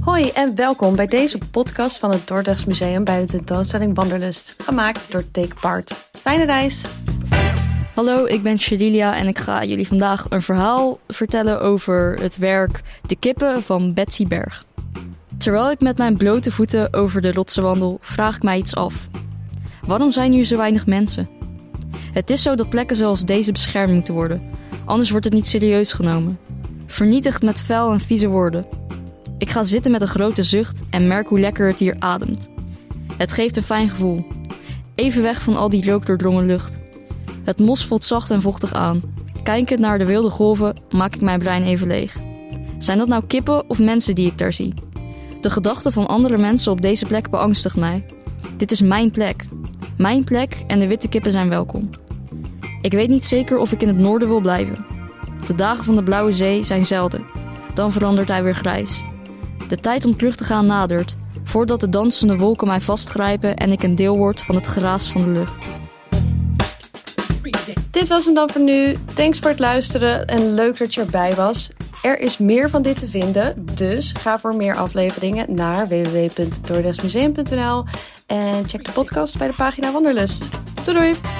Hoi en welkom bij deze podcast van het Dordrechts Museum bij de tentoonstelling Wanderlust, gemaakt door Take Part. Fijne reis! Hallo, ik ben Shadilia en ik ga jullie vandaag een verhaal vertellen over het werk De Kippen van Betsy Berg. Terwijl ik met mijn blote voeten over de rotsen wandel, vraag ik mij iets af. Waarom zijn hier zo weinig mensen? Het is zo dat plekken zoals deze beschermd moeten worden, anders wordt het niet serieus genomen. Vernietigd met vuil en vieze woorden. Ik ga zitten met een grote zucht en merk hoe lekker het hier ademt. Het geeft een fijn gevoel. Even weg van al die rookdoordrongen lucht. Het mos voelt zacht en vochtig aan. Kijkend naar de wilde golven maak ik mijn brein even leeg. Zijn dat nou kippen of mensen die ik daar zie? De gedachte van andere mensen op deze plek beangstigt mij. Dit is mijn plek. Mijn plek en de witte kippen zijn welkom. Ik weet niet zeker of ik in het noorden wil blijven. De dagen van de Blauwe Zee zijn zelden. Dan verandert hij weer grijs. De tijd om terug te gaan nadert, voordat de dansende wolken mij vastgrijpen en ik een deel word van het geraas van de lucht. Dit was hem dan voor nu. Thanks voor het luisteren en leuk dat je erbij was. Er is meer van dit te vinden, dus ga voor meer afleveringen naar www.dordrechtsmuseum.nl en check de podcast bij de pagina Wanderlust. Doei doei!